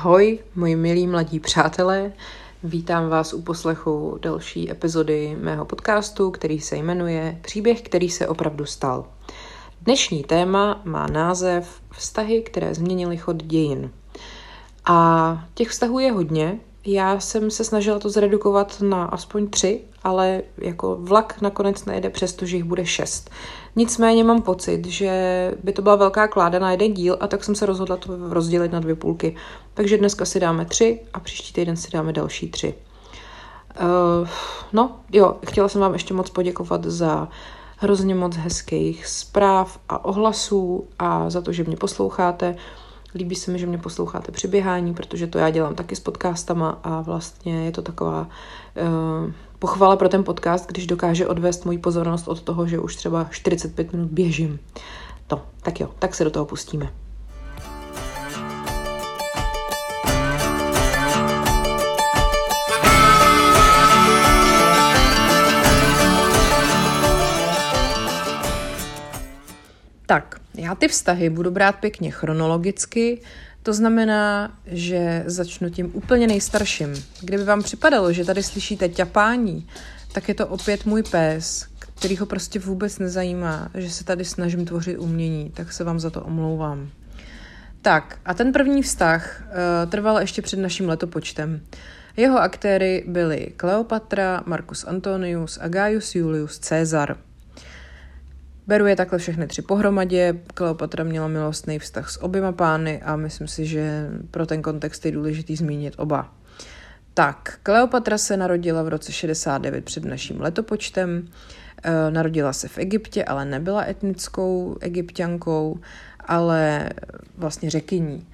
Ahoj, moji milí mladí přátelé. Vítám vás u poslechu další epizody mého podcastu, který se jmenuje Příběh, který se opravdu stal. Dnešní téma má název Vztahy, které změnily chod dějin. A těch vztahů je hodně. Já jsem se snažila to zredukovat na aspoň tři, ale jako vlak nakonec nejde, přestože jich bude šest. Nicméně mám pocit, že by to byla velká kláda na jeden díl a tak jsem se rozhodla to rozdělit na dvě půlky. Takže dneska si dáme tři a příští týden si dáme další tři. Uh, no, jo, chtěla jsem vám ještě moc poděkovat za hrozně moc hezkých zpráv a ohlasů a za to, že mě posloucháte. Líbí se mi, že mě posloucháte při běhání, protože to já dělám taky s podcastama a vlastně je to taková uh, pochvala pro ten podcast, když dokáže odvést moji pozornost od toho, že už třeba 45 minut běžím. To, tak jo, tak se do toho pustíme. Tak, já ty vztahy budu brát pěkně chronologicky, to znamená, že začnu tím úplně nejstarším. Kdyby vám připadalo, že tady slyšíte ťapání, tak je to opět můj pes, který ho prostě vůbec nezajímá, že se tady snažím tvořit umění, tak se vám za to omlouvám. Tak, a ten první vztah uh, trval ještě před naším letopočtem. Jeho aktéry byli Kleopatra, Marcus Antonius a Gaius Julius Caesar – Beru je takhle všechny tři pohromadě. Kleopatra měla milostný vztah s oběma pány a myslím si, že pro ten kontext je důležitý zmínit oba. Tak, Kleopatra se narodila v roce 69 před naším letopočtem. E, narodila se v Egyptě, ale nebyla etnickou egyptiankou, ale vlastně řekyní.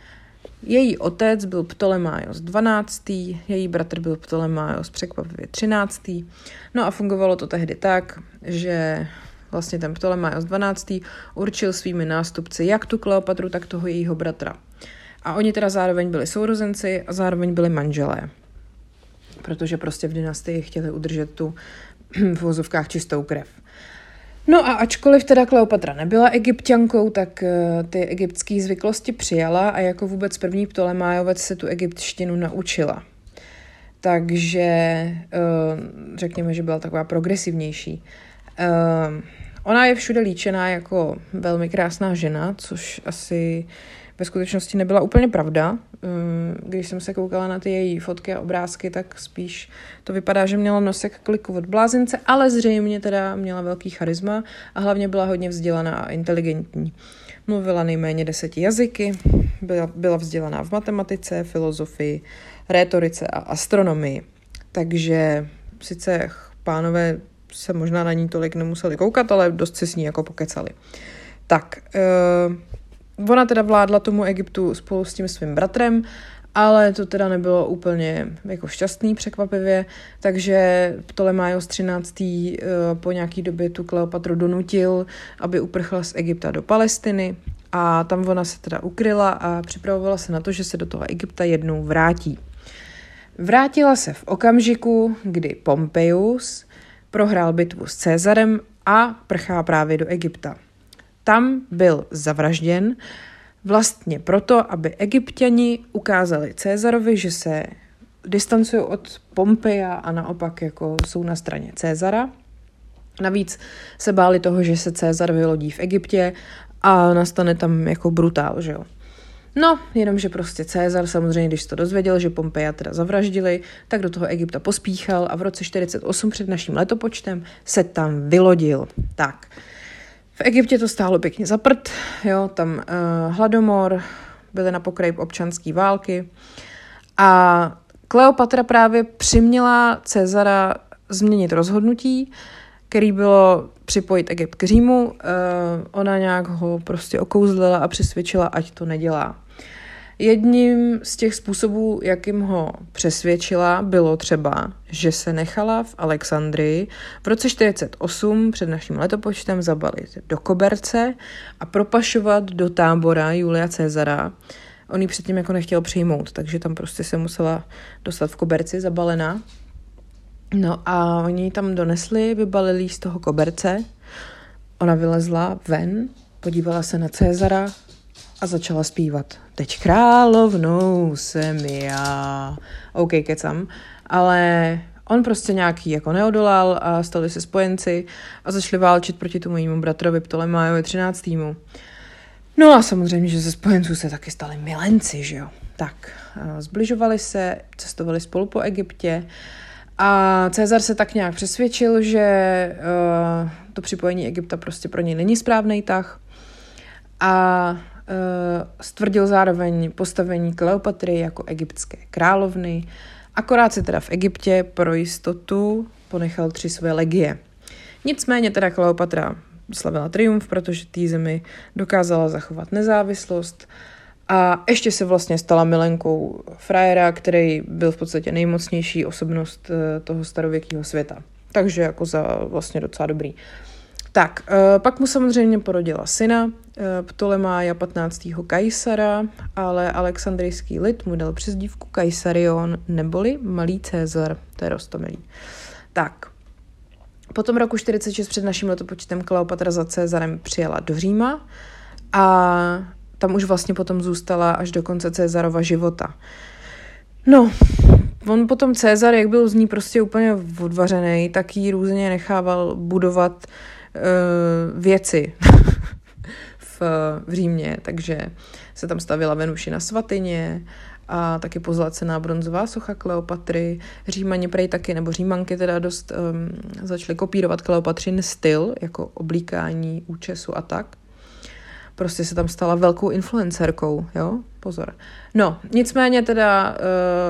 Její otec byl Ptolemaios 12., její bratr byl Ptolemaios překvapivě 13. No a fungovalo to tehdy tak, že vlastně ten Ptolemaios 12. určil svými nástupci jak tu Kleopatru, tak toho jejího bratra. A oni teda zároveň byli sourozenci a zároveň byli manželé. Protože prostě v dynastii chtěli udržet tu v vozovkách čistou krev. No a ačkoliv teda Kleopatra nebyla egyptiankou, tak eh, ty egyptské zvyklosti přijala a jako vůbec první Ptolemájovec se tu egyptštinu naučila. Takže eh, řekněme, že byla taková progresivnější. Uh, ona je všude líčená jako velmi krásná žena, což asi ve skutečnosti nebyla úplně pravda. Uh, když jsem se koukala na ty její fotky a obrázky, tak spíš to vypadá, že měla nosek kliku od blázince, ale zřejmě teda měla velký charisma a hlavně byla hodně vzdělaná a inteligentní. Mluvila nejméně deseti jazyky, byla, byla vzdělaná v matematice, filozofii, rétorice a astronomii. Takže sice pánové se možná na ní tolik nemuseli koukat, ale dost se s ní jako pokecali. Tak, uh, ona teda vládla tomu Egyptu spolu s tím svým bratrem, ale to teda nebylo úplně jako šťastný překvapivě, takže Ptolemaios 13. Uh, po nějaký době tu Kleopatru donutil, aby uprchla z Egypta do Palestiny a tam ona se teda ukryla a připravovala se na to, že se do toho Egypta jednou vrátí. Vrátila se v okamžiku, kdy Pompeius, prohrál bitvu s Cezarem a prchá právě do Egypta. Tam byl zavražděn vlastně proto, aby egyptiani ukázali Cezarovi, že se distancují od Pompeja a naopak jako jsou na straně Cezara. Navíc se báli toho, že se Cezar vylodí v Egyptě a nastane tam jako brutál, že jo. No, jenomže prostě Cezar samozřejmě, když to dozvěděl, že Pompeja teda zavraždili, tak do toho Egypta pospíchal a v roce 48 před naším letopočtem se tam vylodil. Tak, v Egyptě to stálo pěkně za prd, jo, tam uh, hladomor, byly na pokraji občanské války a Kleopatra právě přiměla Cezara změnit rozhodnutí, který bylo připojit Egypt k Římu. Uh, ona nějak ho prostě okouzlila a přesvědčila, ať to nedělá. Jedním z těch způsobů, jakým ho přesvědčila, bylo třeba, že se nechala v Alexandrii v roce 48 před naším letopočtem zabalit do koberce a propašovat do tábora Julia Cezara. On ji předtím jako nechtěl přijmout, takže tam prostě se musela dostat v koberci zabalená. No a oni ji tam donesli, vybalili z toho koberce. Ona vylezla ven, podívala se na Cezara, a začala zpívat. Teď královnou jsem já. OK, kecam. Ale on prostě nějaký jako neodolal a stali se spojenci a začali válčit proti tomu mému bratrovi Ptolemájovi 13. No a samozřejmě, že ze spojenců se taky stali milenci, že jo. Tak, zbližovali se, cestovali spolu po Egyptě a Cezar se tak nějak přesvědčil, že uh, to připojení Egypta prostě pro něj není správný tah a stvrdil zároveň postavení Kleopatry jako egyptské královny, akorát se teda v Egyptě pro jistotu ponechal tři své legie. Nicméně teda Kleopatra slavila triumf, protože té zemi dokázala zachovat nezávislost a ještě se vlastně stala milenkou frajera, který byl v podstatě nejmocnější osobnost eh, toho starověkého světa. Takže jako za vlastně docela dobrý. Tak, eh, pak mu samozřejmě porodila syna, eh, Ptolemája 15. Kajsara, ale alexandrijský lid mu dal přezdívku Kajsarion, neboli Malý Cezar, to je rostomilý. Tak, potom roku 46 před naším letopočtem Kleopatra za Cezarem přijela do Říma a tam už vlastně potom zůstala až do konce Cezarova života. No, on potom Cezar, jak byl z ní prostě úplně odvařený, tak jí různě nechával budovat uh, věci v, Římě, takže se tam stavila Venušina svatyně a taky pozlacená bronzová socha Kleopatry. Římani prej taky, nebo Římanky teda dost um, začaly kopírovat Kleopatřin styl, jako oblíkání, účesu a tak prostě se tam stala velkou influencerkou, jo, pozor. No, nicméně teda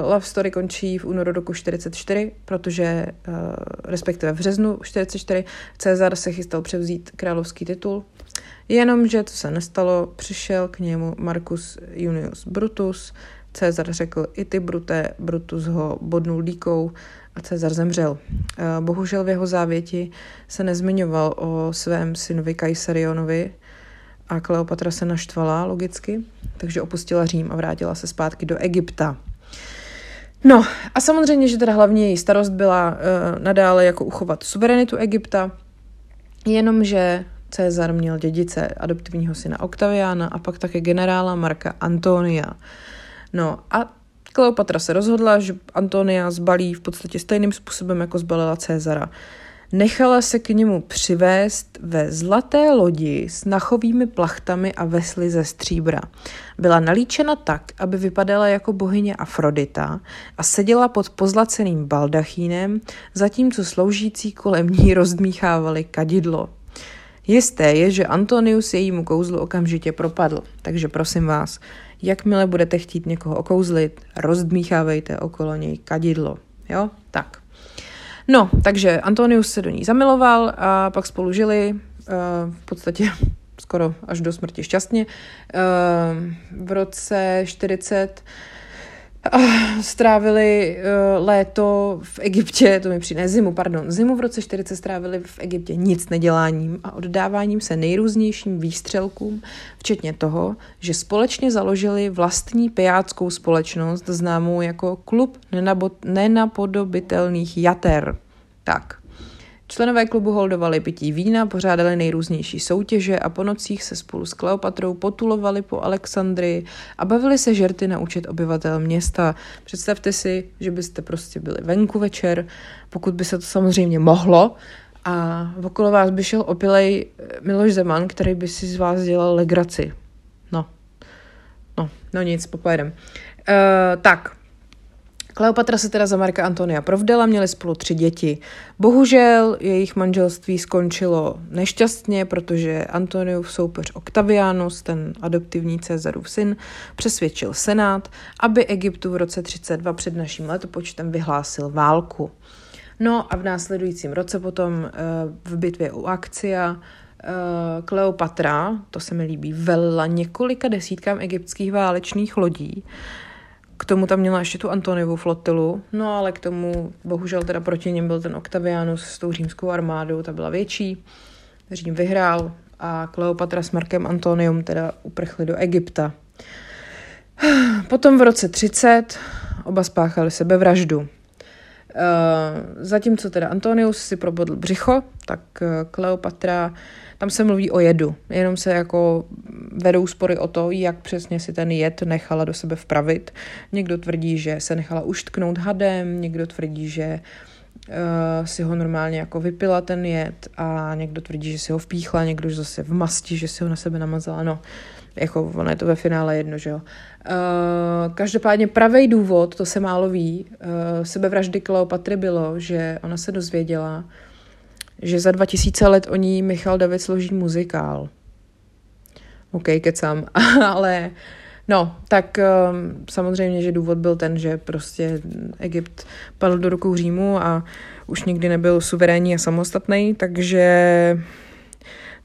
uh, Love Story končí v únoru roku 44, protože, uh, respektive v březnu 44, Cezar se chystal převzít královský titul, jenomže to se nestalo, přišel k němu Marcus Junius Brutus, Cezar řekl, i ty Brute, Brutus ho bodnul díkou a Cezar zemřel. Uh, bohužel v jeho závěti se nezmiňoval o svém synovi Kajsarionovi, a Kleopatra se naštvala logicky, takže opustila Řím a vrátila se zpátky do Egypta. No a samozřejmě, že teda hlavně její starost byla uh, nadále jako uchovat suverenitu Egypta, jenomže Cezar měl dědice adoptivního syna Octaviana a pak také generála Marka Antonia. No a Kleopatra se rozhodla, že Antonia zbalí v podstatě stejným způsobem, jako zbalila Cezara. Nechala se k němu přivést ve zlaté lodi s nachovými plachtami a vesly ze stříbra. Byla nalíčena tak, aby vypadala jako bohyně Afrodita a seděla pod pozlaceným baldachínem, zatímco sloužící kolem ní rozdmíchávali kadidlo. Jisté je, že Antonius jejímu kouzlu okamžitě propadl, takže prosím vás, jakmile budete chtít někoho okouzlit, rozdmíchávejte okolo něj kadidlo. Jo? Tak. No, takže Antonius se do ní zamiloval a pak spolu žili uh, v podstatě skoro až do smrti šťastně. Uh, v roce 40 uh, eh, strávili uh, léto v Egyptě, to mi přijde, zimu, pardon, zimu v roce 40 strávili v Egyptě nic neděláním a oddáváním se nejrůznějším výstřelkům, včetně toho, že společně založili vlastní pijáckou společnost známou jako Klub nenapodobitelných jater. Tak. Členové klubu holdovali pití vína, pořádali nejrůznější soutěže a po nocích se spolu s Kleopatrou potulovali po Alexandrii a bavili se žerty na účet obyvatel města. Představte si, že byste prostě byli venku večer, pokud by se to samozřejmě mohlo, a okolo vás by šel opilej Miloš Zeman, který by si z vás dělal legraci. No, no, no nic, popojedem. Uh, tak, Kleopatra se teda za Marka Antonia provdala, měli spolu tři děti. Bohužel jejich manželství skončilo nešťastně, protože Antoniův soupeř Octavianus, ten adoptivní Cezarův syn, přesvědčil senát, aby Egyptu v roce 32 před naším letopočtem vyhlásil válku. No a v následujícím roce potom eh, v bitvě u Akcia eh, Kleopatra, to se mi líbí, velila několika desítkám egyptských válečných lodí k tomu tam měla ještě tu Antoniovu flotilu, no ale k tomu bohužel teda proti něm byl ten Octavianus s tou římskou armádou, ta byla větší. Řím vyhrál a Kleopatra s Markem Antonium teda uprchli do Egypta. Potom v roce 30 oba spáchali sebevraždu. zatímco teda Antonius si probodl břicho, tak Kleopatra, tam se mluví o jedu, jenom se jako vedou spory o to, jak přesně si ten jed nechala do sebe vpravit. Někdo tvrdí, že se nechala uštknout hadem, někdo tvrdí, že uh, si ho normálně jako vypila ten jed a někdo tvrdí, že si ho vpíchla, někdo zase v masti, že si ho na sebe namazala, no jako ono je to ve finále jedno, že jo. Uh, každopádně pravý důvod, to se málo ví, uh, sebevraždy Kleopatry bylo, že ona se dozvěděla, že za 2000 let o ní Michal David složí muzikál. OK, kecám, ale no, tak um, samozřejmě, že důvod byl ten, že prostě Egypt padl do rukou Římu a už nikdy nebyl suverénní a samostatný, takže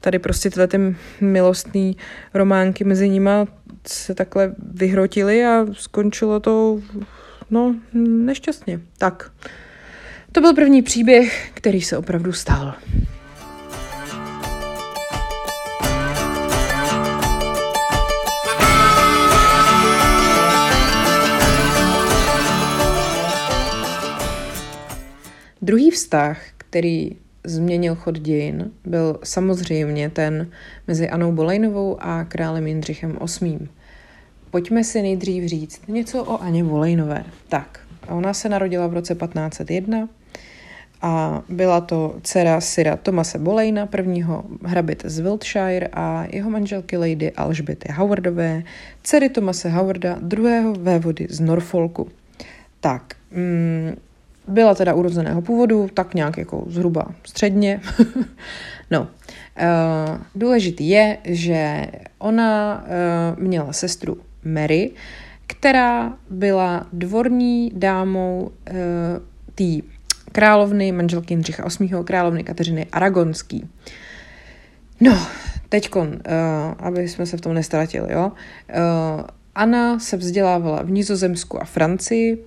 tady prostě tyhle ty milostné románky mezi nima se takhle vyhrotily a skončilo to no, nešťastně. Tak, to byl první příběh, který se opravdu stal. Druhý vztah, který změnil chod dějin, byl samozřejmě ten mezi Anou Bolejnovou a králem Jindřichem VIII. Pojďme si nejdřív říct něco o Aně Bolejnové. Tak, ona se narodila v roce 1501 a byla to dcera syra Tomase Bolejna, prvního hrabit z Wiltshire a jeho manželky Lady Alžběty Howardové, dcery Tomase Howarda, druhého vévody z Norfolku. Tak, mm, byla teda urozeného původu, tak nějak jako zhruba středně. no, uh, důležitý je, že ona uh, měla sestru Mary, která byla dvorní dámou uh, té královny, manželky Jindřicha VIII. královny Kateřiny Aragonský. No, teďkon, uh, aby jsme se v tom nestratili, jo. Uh, Anna se vzdělávala v Nizozemsku a Francii,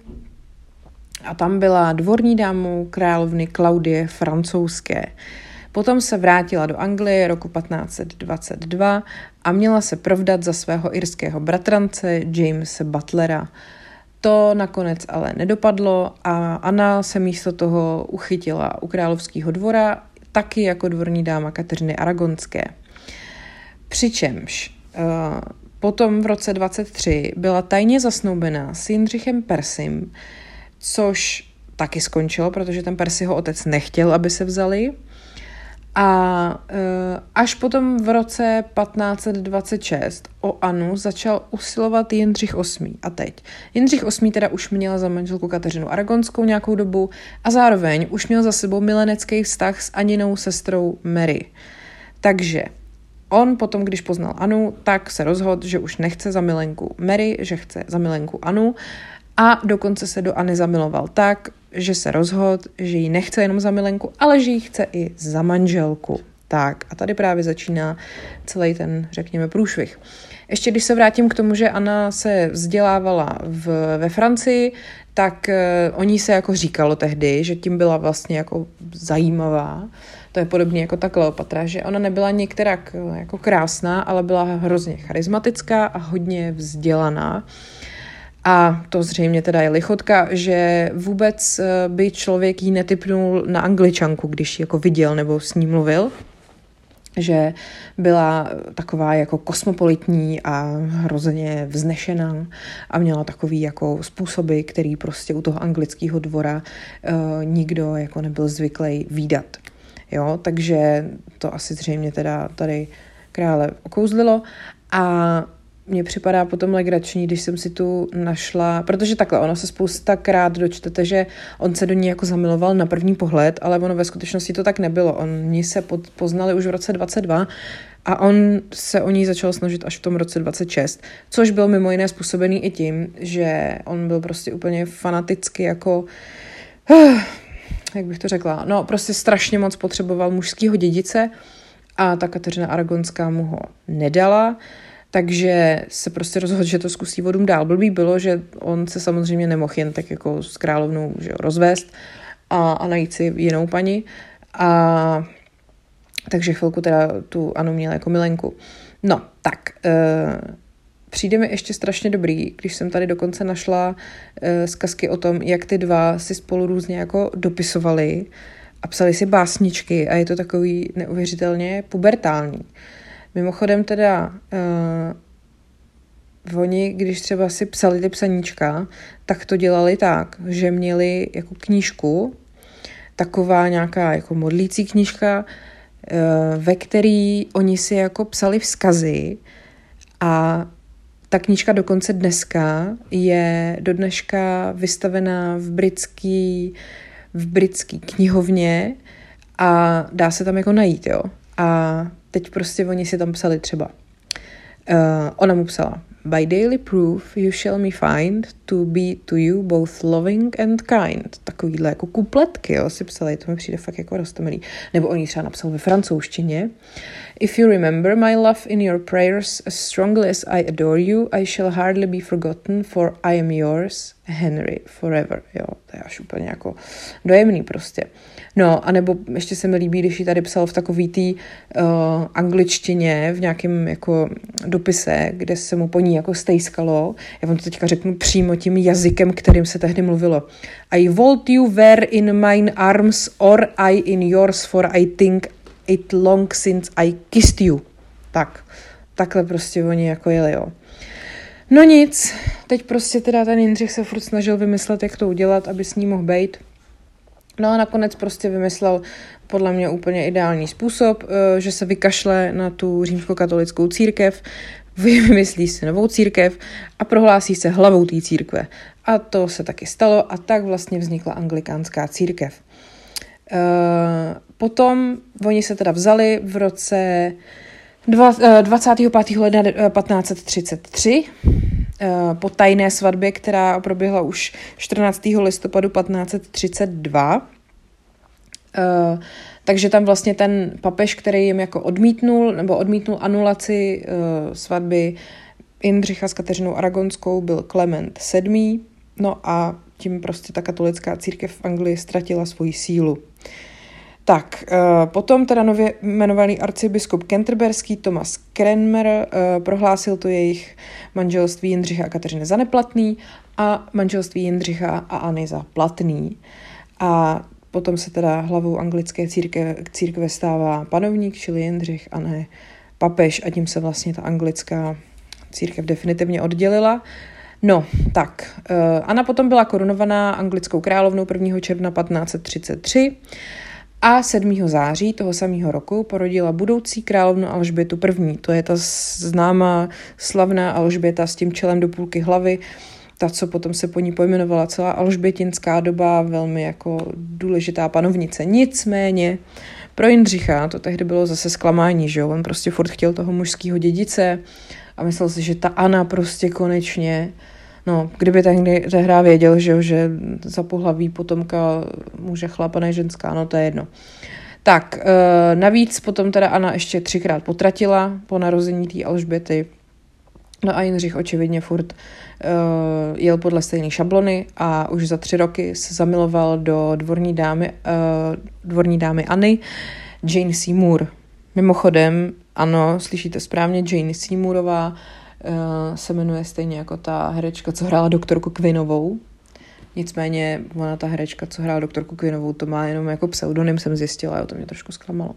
a tam byla dvorní dámou královny Klaudie francouzské. Potom se vrátila do Anglie roku 1522 a měla se provdat za svého irského bratrance Jamesa Butlera. To nakonec ale nedopadlo a Anna se místo toho uchytila u královského dvora, taky jako dvorní dáma Kateřiny Aragonské. Přičemž uh, potom v roce 23 byla tajně zasnoubená s Jindřichem Persim, což taky skončilo, protože ten Persiho otec nechtěl, aby se vzali. A e, až potom v roce 1526 o Anu začal usilovat Jindřich VIII. A teď. Jindřich VIII teda už měl za manželku Kateřinu Aragonskou nějakou dobu a zároveň už měl za sebou milenecký vztah s Aninou sestrou Mary. Takže on potom, když poznal Anu, tak se rozhodl, že už nechce za milenku Mary, že chce za milenku Anu a dokonce se do Anny zamiloval tak, že se rozhodl, že ji nechce jenom za milenku, ale že ji chce i za manželku. Tak a tady právě začíná celý ten, řekněme, průšvih. Ještě když se vrátím k tomu, že Anna se vzdělávala v, ve Francii, tak uh, o ní se jako říkalo tehdy, že tím byla vlastně jako zajímavá. To je podobně jako ta Kleopatra, že ona nebyla některak eh, jako krásná, ale byla hrozně charismatická a hodně vzdělaná. Uh, a to zřejmě teda je lichotka, že vůbec eh, by člověk jí netypnul na angličanku, když ji jako viděl nebo s ní mluvil že byla taková jako kosmopolitní a hrozně vznešená a měla takový jako způsoby, který prostě u toho anglického dvora uh, nikdo jako nebyl zvyklý výdat. Jo, takže to asi zřejmě teda tady krále okouzlilo a mně připadá potom legrační, když jsem si tu našla, protože takhle, ono se spousta krát dočtete, že on se do ní jako zamiloval na první pohled, ale ono ve skutečnosti to tak nebylo. Oni se pod, poznali už v roce 22 a on se o ní začal snažit až v tom roce 26, což byl mimo jiné způsobený i tím, že on byl prostě úplně fanaticky jako jak bych to řekla, no prostě strašně moc potřeboval mužského dědice a ta Kateřina Aragonská mu ho nedala, takže se prostě rozhodl, že to zkusí vodům dál. Blbý bylo, že on se samozřejmě nemohl jen tak jako s královnou že jo, rozvést a, a najít si jinou paní. A takže chvilku teda tu Anu měla jako milenku. No, tak, e, přijde mi ještě strašně dobrý, když jsem tady dokonce našla uh, zkazky o tom, jak ty dva si spolu různě jako dopisovali a psali si básničky a je to takový neuvěřitelně pubertální. Mimochodem teda uh, oni, když třeba si psali ty psaníčka, tak to dělali tak, že měli jako knížku, taková nějaká jako modlící knížka, uh, ve který oni si jako psali vzkazy a ta knížka dokonce dneska je do dneška vystavená v britský, v britský knihovně a dá se tam jako najít, jo. A teď prostě oni si tam psali třeba. Uh, ona mu psala, By daily proof you shall me find to be to you both loving and kind. Takovýhle jako kupletky, jo, si psali, to mi přijde fakt jako rostomilý. Nebo oni třeba napsal ve francouzštině. If you remember my love in your prayers as strongly as I adore you, I shall hardly be forgotten, for I am yours, Henry, forever. Jo, to je až úplně jako dojemný prostě. No, anebo ještě se mi líbí, když ji tady psal v takový tý uh, angličtině, v nějakém jako dopise, kde se mu po ní jako stejskalo. Já vám to teďka řeknu přímo tím jazykem, kterým se tehdy mluvilo. I want you were in mine arms or I in yours, for I think it long since I kissed you. Tak, takhle prostě oni jako jeli, jo. No nic, teď prostě teda ten Jindřich se furt snažil vymyslet, jak to udělat, aby s ním mohl být. No a nakonec prostě vymyslel podle mě úplně ideální způsob, eh, že se vykašle na tu římskokatolickou církev, vymyslí si novou církev a prohlásí se hlavou té církve. A to se taky stalo a tak vlastně vznikla anglikánská církev. Eh, potom oni se teda vzali v roce 25. Eh, ledna 1533 po tajné svatbě, která proběhla už 14. listopadu 1532. Uh, takže tam vlastně ten papež, který jim jako odmítnul, nebo odmítnul anulaci uh, svatby Jindřicha s Kateřinou Aragonskou, byl Klement VII. No a tím prostě ta katolická církev v Anglii ztratila svoji sílu. Tak, uh, potom teda nově jmenovaný arcibiskup Canterberský Thomas Cranmer uh, prohlásil to jejich manželství Jindřicha a Kateřiny za neplatný a manželství Jindřicha a Anny za platný. A Potom se teda hlavou anglické církve, církve stává panovník, čili Jindřich a ne papež a tím se vlastně ta anglická církev definitivně oddělila. No, tak. Uh, Anna potom byla korunovaná anglickou královnou 1. června 1533 a 7. září toho samého roku porodila budoucí královnu Alžbětu I. To je ta známá slavná Alžběta s tím čelem do půlky hlavy, ta, co potom se po ní pojmenovala celá alžbětinská doba, velmi jako důležitá panovnice. Nicméně pro Jindřicha to tehdy bylo zase zklamání, že jo? On prostě furt chtěl toho mužského dědice a myslel si, že ta Anna prostě konečně No, kdyby tehdy hra věděl, že, že za pohlaví potomka muže chlapa ne ženská, no to je jedno. Tak, e, navíc potom teda Anna ještě třikrát potratila po narození té Alžběty. No a Jindřich očividně furt uh, jel podle stejné šablony a už za tři roky se zamiloval do dvorní dámy, uh, dvorní dámy Anny, Jane Seymour. Mimochodem, ano, slyšíte správně, Jane Seymourová se jmenuje stejně jako ta herečka, co hrála doktorku Quinovou. Nicméně ona, ta herečka, co hrála doktorku Quinovou, to má jenom jako pseudonym, jsem zjistila, jo, to mě trošku zklamalo.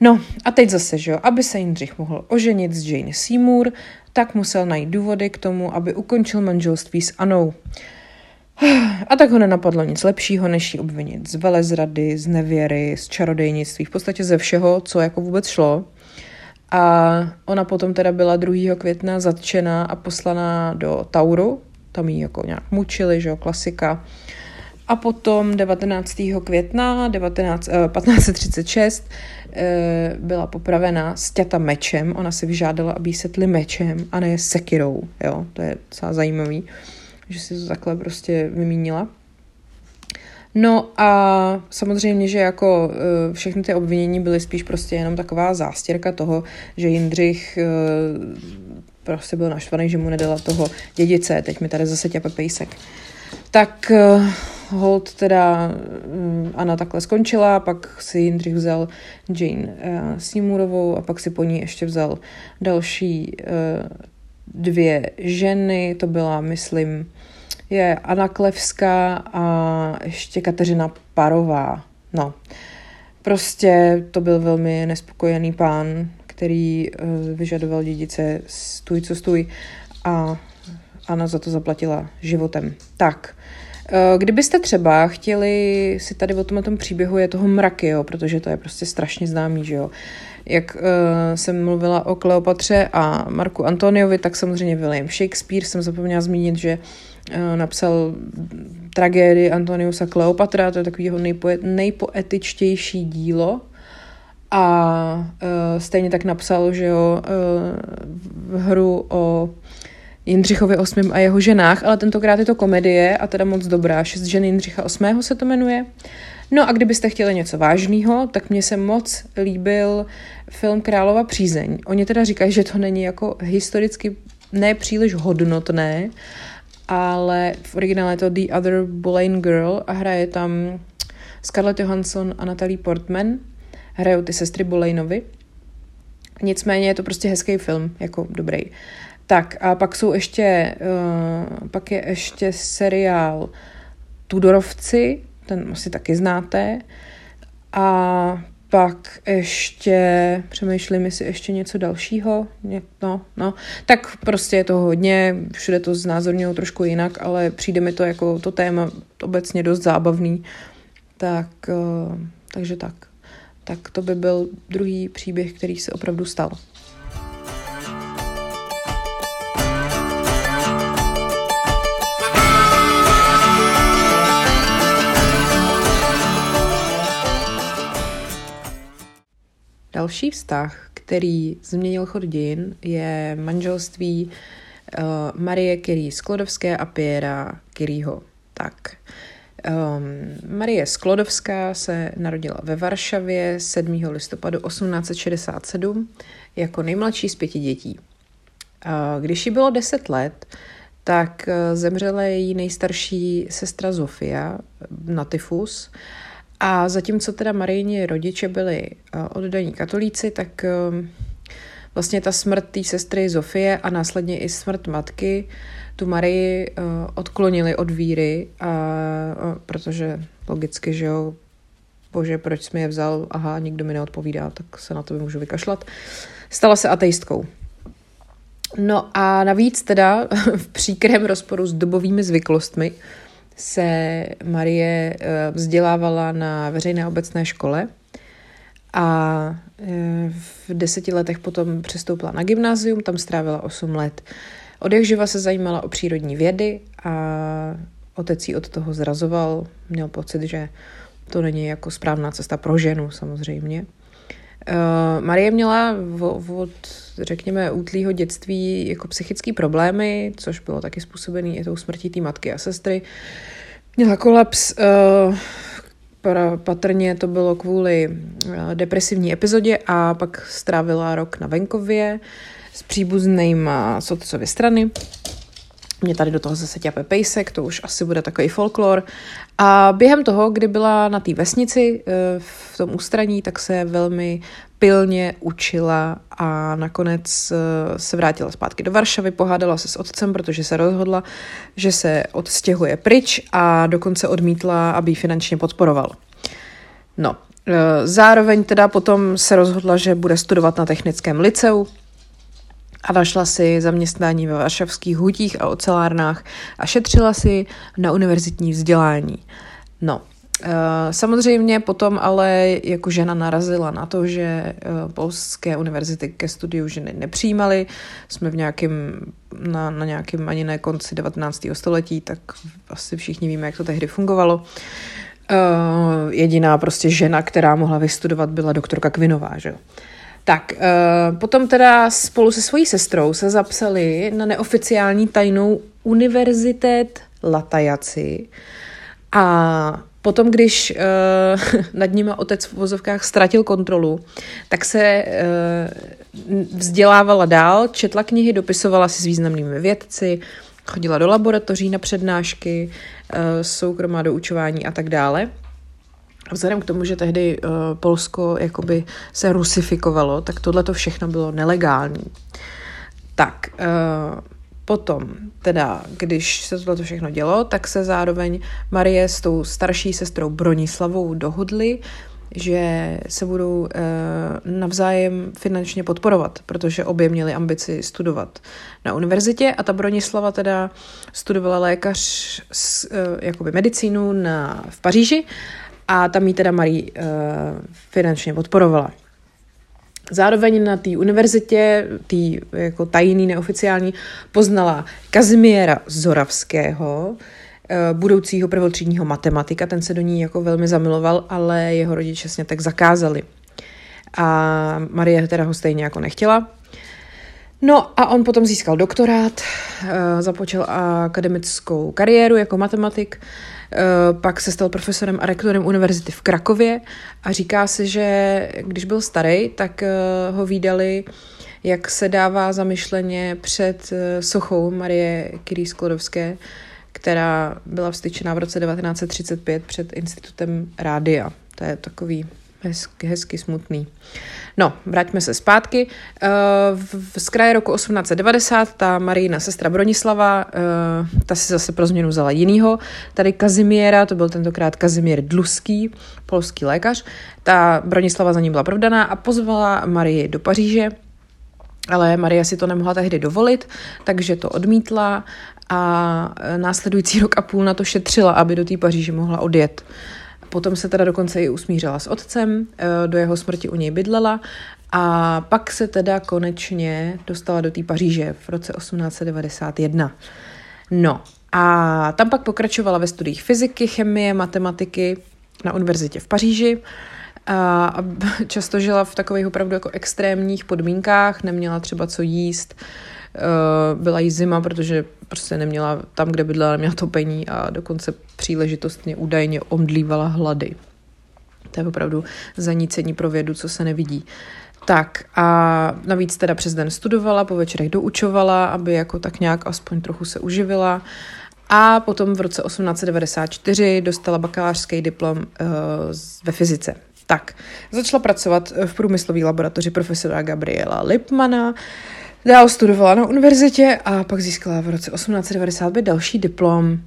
No a teď zase, že jo, aby se Jindřich mohl oženit s Jane Seymour, tak musel najít důvody k tomu, aby ukončil manželství s Anou. A tak ho nenapadlo nic lepšího, než ji obvinit z velezrady, z nevěry, z čarodejnictví, v podstatě ze všeho, co jako vůbec šlo. A ona potom teda byla 2. května zatčená a poslaná do Tauru, tam ji jako nějak mučili, že jo, klasika. A potom 19. května 19, eh, 1536 eh, byla popravena stěta mečem. Ona si vyžádala, aby setli mečem a ne sekirou. Jo? To je docela zajímavý, že si to takhle prostě vymínila. No a samozřejmě, že jako uh, všechny ty obvinění byly spíš prostě jenom taková zástěrka toho, že Jindřich uh, prostě byl naštvaný, že mu nedala toho dědice, teď mi tady zase těpe pejsek. Tak uh, hold teda um, Anna takhle skončila, pak si Jindřich vzal Jane Seymourovou a pak si po ní ještě vzal další dvě ženy, to byla, myslím, je Anna Klevská a ještě Kateřina Parová. No, prostě to byl velmi nespokojený pán, který uh, vyžadoval dědice stůj co stůj a Anna za to zaplatila životem. Tak, uh, kdybyste třeba chtěli si tady o tom, tom příběhu je toho mraky, jo, protože to je prostě strašně známý, že jo. Jak uh, jsem mluvila o Kleopatře a Marku Antoniovi, tak samozřejmě William Shakespeare jsem zapomněla zmínit, že uh, napsal tragédii Antoniusa Kleopatra, to je takový jeho nejpoet, nejpoetičtější dílo, a uh, stejně tak napsal, že jo, uh, hru o Jindřichovi VIII. a jeho ženách, ale tentokrát je to komedie a teda moc dobrá. Šest žen Jindřicha VIII. se to jmenuje. No a kdybyste chtěli něco vážného, tak mně se moc líbil film Králova přízeň. Oni teda říkají, že to není jako historicky nepříliš hodnotné, ale v originále je to The Other Boleyn Girl a hraje tam Scarlett Johansson a Natalie Portman. Hrajou ty sestry Boleynovi. Nicméně je to prostě hezký film, jako dobrý. Tak a pak jsou ještě, uh, pak je ještě seriál Tudorovci, ten asi taky znáte. A pak ještě, přemýšlím, jestli ještě něco dalšího, no, no, tak prostě je to hodně, všude to znázorňují trošku jinak, ale přijde mi to jako to téma obecně dost zábavný, tak, uh, takže tak. Tak to by byl druhý příběh, který se opravdu stal. Další vztah, který změnil chod dějin, je manželství uh, Marie Curie Sklodovské a Piera Curieho. Tak, um, Marie Sklodovská se narodila ve Varšavě 7. listopadu 1867 jako nejmladší z pěti dětí. Uh, když jí bylo 10 let, tak uh, zemřela její nejstarší sestra Zofia na tyfus a zatímco teda Marijini rodiče byli eh, oddaní katolíci, tak ehm, vlastně ta smrt té sestry Zofie a následně i smrt matky tu Marii eh, odklonili od víry, a, protože logicky, že jo, bože, proč jsi mi je vzal, aha, nikdo mi neodpovídá, tak se na to můžu vykašlat. Stala se ateistkou. No a navíc teda v příkrém rozporu s dobovými zvyklostmi, se Marie eh, vzdělávala na veřejné obecné škole a eh, v deseti letech potom přestoupila na gymnázium, tam strávila 8 let. Od se zajímala o přírodní vědy a otec ji od toho zrazoval, měl pocit, že to není jako správná cesta pro ženu samozřejmě. Uh, Marie měla od, řekněme, útlýho dětství jako psychické problémy, což bylo taky způsobené i tou smrtí té matky a sestry. Měla kolaps, uh, patrně to bylo kvůli uh, depresivní epizodě a pak strávila rok na venkově s příbuznýma z otcovy strany. Mě tady do toho zase ťape pejsek, to už asi bude takový folklor. A během toho, kdy byla na té vesnici v tom ústraní, tak se velmi pilně učila a nakonec eh, se vrátila zpátky do Varšavy, pohádala se s otcem, protože se rozhodla, že se odstěhuje pryč a dokonce odmítla, aby ji finančně podporoval. No, eh, zároveň teda potom se rozhodla, že bude studovat na technickém liceu a našla si zaměstnání ve varšavských hutích a ocelárnách a šetřila si na univerzitní vzdělání. No, Eh, samozřejmě potom ale jako žena narazila na to, že eh, polské univerzity ke studiu ženy nepřijímaly. Jsme v nějakém, na, na nějakém ani ne konci 19. století, tak asi všichni víme, jak to tehdy fungovalo. Uh, jediná prostě žena, která mohla vystudovat, byla doktorka Kvinová, že jo. Tak, uh, potom teda spolu se svojí sestrou se zapsali na neoficiální tajnou univerzitet Latajaci a Potom, když uh, nad nimi otec v vozovkách ztratil kontrolu, tak se uh, vzdělávala dál, četla knihy, dopisovala si s významnými vědci, chodila do laboratoří na přednášky, uh, soukromá doučování a tak dále. Vzhledem k tomu, že tehdy uh, Polsko jakoby se rusifikovalo, tak tohle to všechno bylo nelegální. Tak, uh, potom, teda, když se tohle všechno dělo, tak se zároveň Marie s tou starší sestrou Bronislavou dohodly, že se budou uh, navzájem finančně podporovat, protože obě měly ambici studovat na univerzitě a ta Bronislava teda studovala lékař s, uh, jakoby medicínu na, v Paříži a tam jí teda Marie uh, finančně podporovala. Zároveň na té univerzitě, tý jako tajný, neoficiální, poznala Kazimiera Zoravského, eh, budoucího prvotřídního matematika. Ten se do ní jako velmi zamiloval, ale jeho rodiče vlastně tak zakázali. A Marie teda ho stejně jako nechtěla. No a on potom získal doktorát, eh, započal akademickou kariéru jako matematik, pak se stal profesorem a rektorem univerzity v Krakově a říká se, že když byl starý, tak eh, ho výdali, jak se dává zamyšleně před sochou Marie Curie Sklodovské, která byla vstyčená v roce 1935 před institutem rádia. To je takový hezky, hezky smutný. No, vraťme se zpátky. Eh, v, z kraje roku 1890 ta Marijina sestra Bronislava, eh, ta si zase pro změnu vzala jinýho. Tady Kazimiera, to byl tentokrát Kazimír Dluský, polský lékař. Ta Bronislava za ní byla provdaná a pozvala Marii do Paříže, ale Maria si to nemohla tehdy dovolit, takže to odmítla a následující rok a půl na to šetřila, aby do té Paříže mohla odjet. Potom se teda dokonce i usmířila s otcem, eh, do jeho smrti u něj bydlela a pak se teda konečně dostala do té Paříže v roce 1891. No a tam pak pokračovala ve studiích fyziky, chemie, matematiky na univerzitě v Paříži a často žila v takových opravdu jako extrémních podmínkách, neměla třeba co jíst, byla jí zima, protože prostě neměla tam, kde bydlela, neměla topení a dokonce příležitostně údajně omdlívala hlady. To je opravdu zanícení pro vědu, co se nevidí. Tak a navíc teda přes den studovala, po večerech doučovala, aby jako tak nějak aspoň trochu se uživila. A potom v roce 1894 dostala bakalářský diplom uh, ve fyzice. Tak, začala pracovat v průmyslové laboratoři profesora Gabriela Lipmana, Dál studovala na univerzitě a pak získala v roce 1895 další diplom.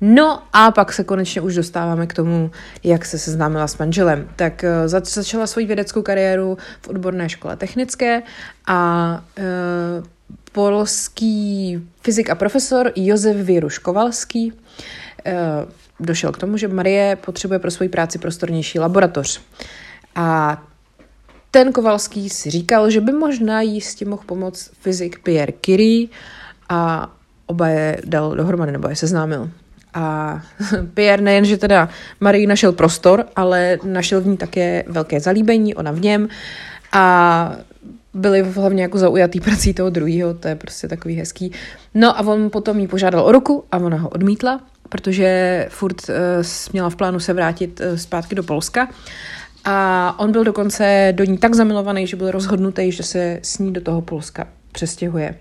No a pak se konečně už dostáváme k tomu, jak se seznámila s manželem. Tak uh, začala svoji vědeckou kariéru v odborné škole technické a uh, polský fyzik a profesor Josef Věruš Kovalský uh, došel k tomu, že Marie potřebuje pro svoji práci prostornější laboratoř. A ten Kovalský si říkal, že by možná jí s tím mohl pomoct fyzik Pierre Curie a oba je dal dohromady, nebo je seznámil. A Pierre nejen, že teda Marie našel prostor, ale našel v ní také velké zalíbení, ona v něm a byli hlavně jako zaujatý prací toho druhého, to je prostě takový hezký. No a on potom jí požádal o ruku a ona ho odmítla, protože furt uh, měla v plánu se vrátit uh, zpátky do Polska a on byl dokonce do ní tak zamilovaný, že byl rozhodnutý, že se s ní do toho Polska přestěhuje.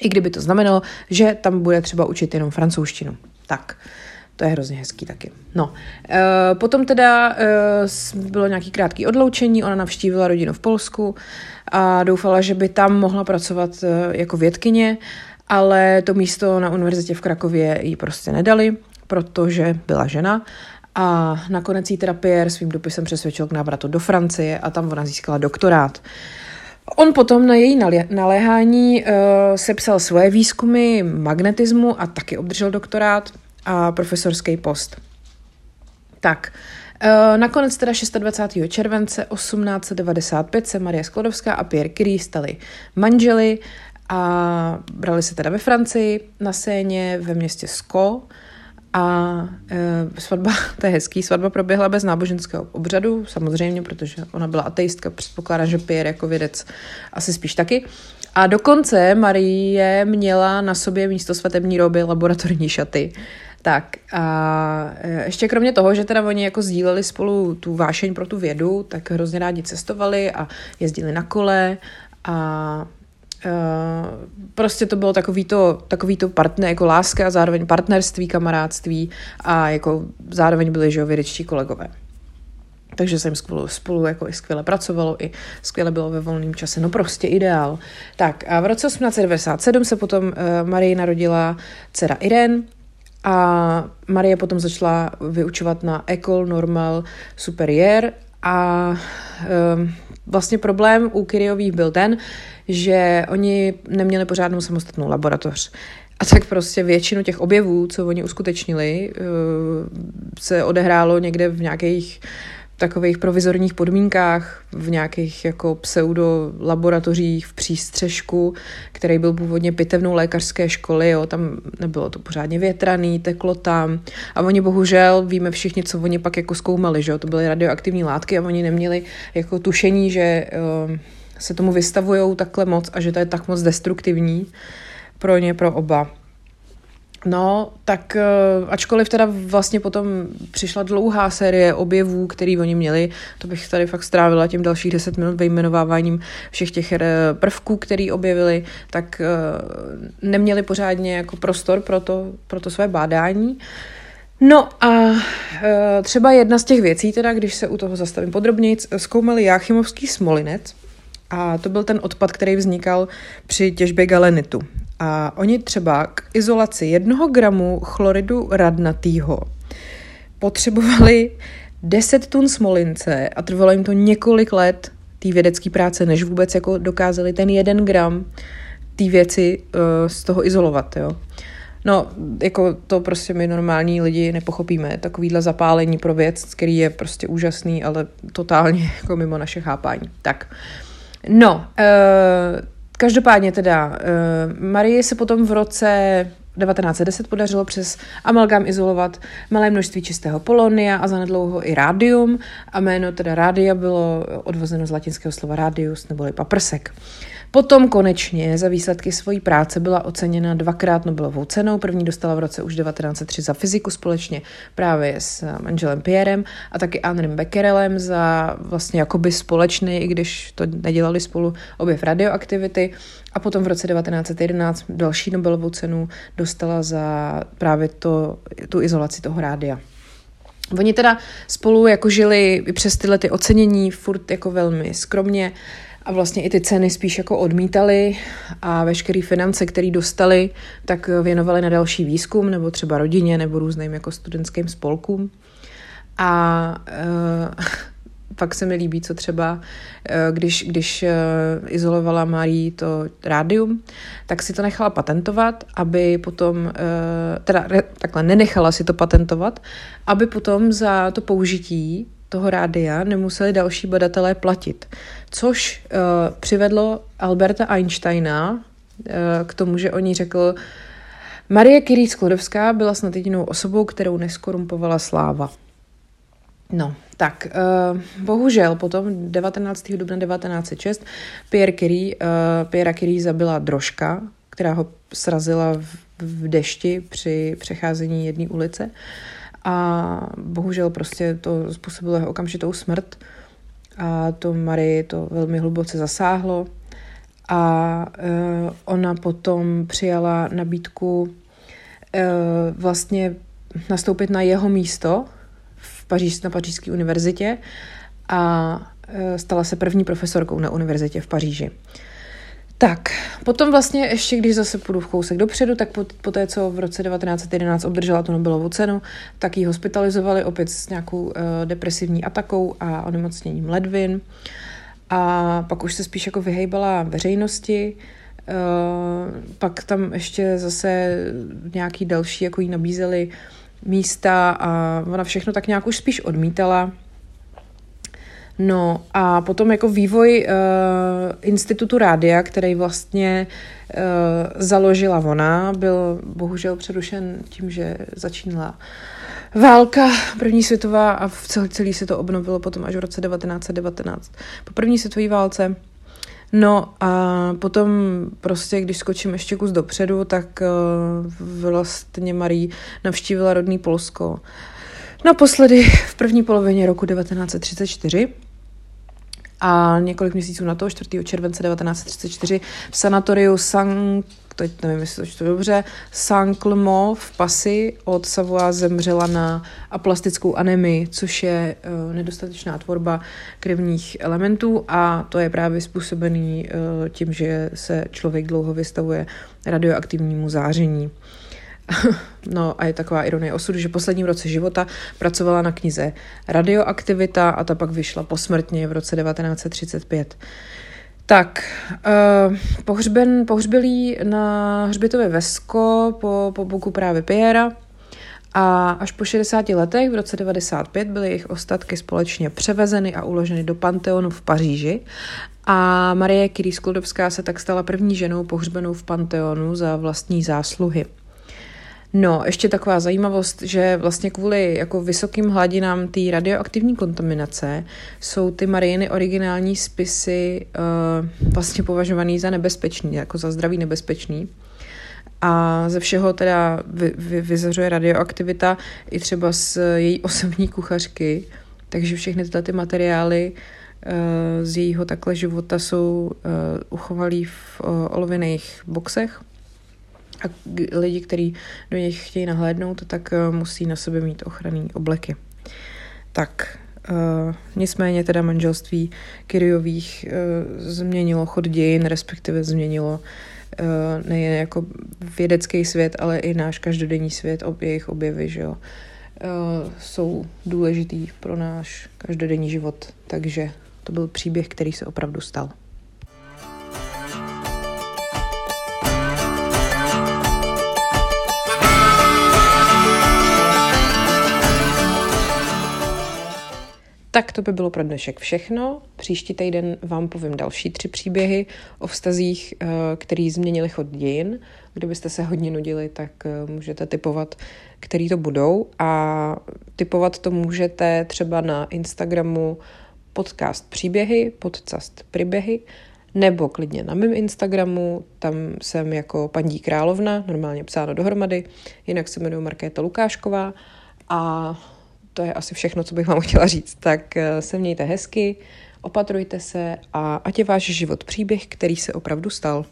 I kdyby to znamenalo, že tam bude třeba učit jenom francouzštinu. Tak, to je hrozně hezký taky. No, e, potom teda e, bylo nějaký krátký odloučení, ona navštívila rodinu v Polsku a doufala, že by tam mohla pracovat e, jako vědkyně, ale to místo na univerzitě v Krakově jí prostě nedali, protože byla žena a nakonec jí teda Pierre svým dopisem přesvědčil k návratu do Francie a tam ona získala doktorát. On potom na její naléhání uh, sepsal svoje výzkumy magnetismu a taky obdržel doktorát a profesorský post. Tak, uh, nakonec teda 26. července 1895 se Marie Sklodovská a Pierre Curie stali manželi a brali se teda ve Francii na scéně ve městě Sko a e, svatba, to je hezký, svatba proběhla bez náboženského obřadu, samozřejmě, protože ona byla ateistka, předpokládá, že Pierre jako vědec asi spíš taky. A dokonce Marie měla na sobě místo svatební roby laboratorní šaty. Tak a e, ještě kromě toho, že teda oni jako sdíleli spolu tu vášeň pro tu vědu, tak hrozně rádi cestovali a jezdili na kole a Eh, prostě to bylo takový to, takový to partner, jako láska a zároveň partnerství, kamarádství a jako zároveň byli, že kolegové. takže jsem spolu, spolu jako i skvěle pracovalo, i skvěle bylo ve volném čase, no prostě ideál. Tak a v roce 1897 se potom uh, Marie narodila dcera Irene, a Marie potom začala vyučovat na École Normale Supérieure a um, vlastně problém u Kyriových byl ten, že oni neměli pořádnou samostatnou laboratoř. A tak prostě většinu těch objevů, co oni uskutečnili, uh, se odehrálo někde v nějakých takových provizorních podmínkách, v nějakých jako pseudo laboratořích v přístřežku, který byl původně pitevnou lékařské školy, jo, tam nebylo to pořádně větraný, teklo tam a oni bohužel, víme všichni, co oni pak jako zkoumali, že jo, to byly radioaktivní látky a oni neměli jako tušení, že uh, se tomu vystavují takhle moc a že to je tak moc destruktivní pro ně, pro oba. No, tak uh, ačkoliv teda vlastně potom přišla dlouhá série objevů, který oni měli, to bych tady fakt strávila tím dalších deset minut vyjmenováváním všech těch uh, prvků, který objevili, tak uh, neměli pořádně jako prostor pro to, pro to své bádání. No a třeba jedna z těch věcí, teda, když se u toho zastavím podrobněji, zkoumali Jáchymovský smolinec, a to byl ten odpad, který vznikal při těžbě galenitu. A oni třeba k izolaci jednoho gramu chloridu radnatýho potřebovali 10 tun smolince a trvalo jim to několik let té vědecké práce, než vůbec jako dokázali ten jeden gram té věci uh, z toho izolovat, jo. No, jako to prostě my normální lidi nepochopíme. Takovýhle zapálení pro věc, který je prostě úžasný, ale totálně jako mimo naše chápání. Tak, no, uh, Každopádně teda, uh, Marie se potom v roce 1910 podařilo přes amalgám izolovat malé množství čistého polonia a zanedlouho i rádium a jméno teda rádia bylo odvozeno z latinského slova radius neboli paprsek. Uh, Potom konečně za výsledky své práce byla oceněna dvakrát Nobelovou cenou. První dostala v roce už 1903 za fyziku společně právě s manželem Pierrem a taky Andrem Becquerelem za vlastně jakoby společný, i když to nedělali spolu, objev radioaktivity. A potom v roce 1911 další Nobelovou cenu dostala za právě to, tu izolaci toho rádia. Oni teda spolu jako žili i přes tyhle ty ocenění furt jako velmi skromně a vlastně i ty ceny spíš jako odmítali a veškeré finance, které dostali, tak věnovali na další výzkum nebo třeba rodině nebo různým jako studentským spolkům. A uh, pak se mi líbí, co třeba, uh, když, když uh, izolovala Marí to rádium, tak si to nechala patentovat, aby potom, teda takhle nenechala si to patentovat, aby potom za to použití toho rádia nemuseli další badatelé platit. Což uh, přivedlo Alberta Einsteina uh, k tomu, že oni řekl, Marie Curie Sklodovská byla snad jedinou osobou, kterou neskorumpovala sláva. No, tak, uh, bohužel potom 19. dubna 1906 Pierre Curie, uh, Pierre Curie zabila drožka, která ho srazila v, v dešti při přecházení jedné ulice. Uh, a bohužel prostě to způsobilo jeho okamžitou smrt a to Marii to velmi hluboce zasáhlo a uh, ona potom přijala nabídku uh, vlastně nastoupit na jeho místo v Paříž, na Pařížské univerzitě a uh, stala se první profesorkou na univerzitě v Paříži. Tak, potom vlastně ještě, když zase půjdu v kousek dopředu, tak po, po té, co v roce 1911 obdržela tu Nobelovu cenu, tak ji hospitalizovali opět s nějakou uh, depresivní atakou a onemocněním ledvin. A pak už se spíš jako vyhejbala veřejnosti, Uh, pak tam ještě zase nějaký další jako jí nabízeli místa a ona všechno tak nějak už spíš odmítala. No a potom jako vývoj uh, institutu rádia, který vlastně uh, založila ona, byl bohužel přerušen tím, že začínala válka první světová a v celý, celý se to obnovilo potom až v roce 1919. Po první světové válce No a potom prostě, když skočím ještě kus dopředu, tak uh, vlastně Marí navštívila rodný Polsko. Naposledy v první polovině roku 1934 a několik měsíců na to, 4. července 1934, v sanatoriu San teď nevím, jestli to čtu dobře, Saint-Clément v Passy od Savoie zemřela na aplastickou anemii, což je uh, nedostatečná tvorba krevních elementů a to je právě způsobený uh, tím, že se člověk dlouho vystavuje radioaktivnímu záření. No a je taková ironie osudu, že posledním roce života pracovala na knize Radioaktivita a ta pak vyšla posmrtně v roce 1935. Tak, uh, pohřben, pohřbelý na hřbitově Vesko po, po boku právě Piera a až po 60 letech v roce 95 byly jejich ostatky společně převezeny a uloženy do Panteonu v Paříži a Marie Curie Sklodovská se tak stala první ženou pohřbenou v Panteonu za vlastní zásluhy. No, ještě taková zajímavost, že vlastně kvůli jako vysokým hladinám té radioaktivní kontaminace jsou ty Mariiny originální spisy uh, vlastně považovaný za nebezpečný, jako za zdraví nebezpečný. A ze všeho teda vy, vy, vyzařuje radioaktivita i třeba z její osobní kuchařky, takže všechny tyhle ty materiály uh, z jejího takhle života jsou uh, uchovalý v uh, olověných boxech a lidi, kteří do nich chtějí nahlédnout, tak eh, musí na sobě mít ochranný obleky. Tak, Uh, nicméně teda manželství Kyriových uh, změnilo chod dějin, respektive změnilo uh, nejen jako vědecký svět, ale i náš každodenní svět, ob, jejich objevy, že jo, jsou důležitý pro náš každodenní život. Takže to byl příběh, který se opravdu stal. Tak to by bylo pro dnešek všechno. Příští týden vám povím další tři příběhy o vztazích, eh, který změnili chod dějin. Kdybyste se hodně nudili, tak eh, můžete typovat, který to budou. A typovat to můžete třeba na Instagramu podcast příběhy, podcast příběhy, nebo klidně na mém Instagramu, tam jsem jako paní královna, normálně psáno dohromady, jinak se jmenuji Markéta Lukášková a to je asi všechno, co bych vám chtěla říct. Tak eh, se mějte hezky, opatrujte se a ať je váš život příběh, který se opravdu stal.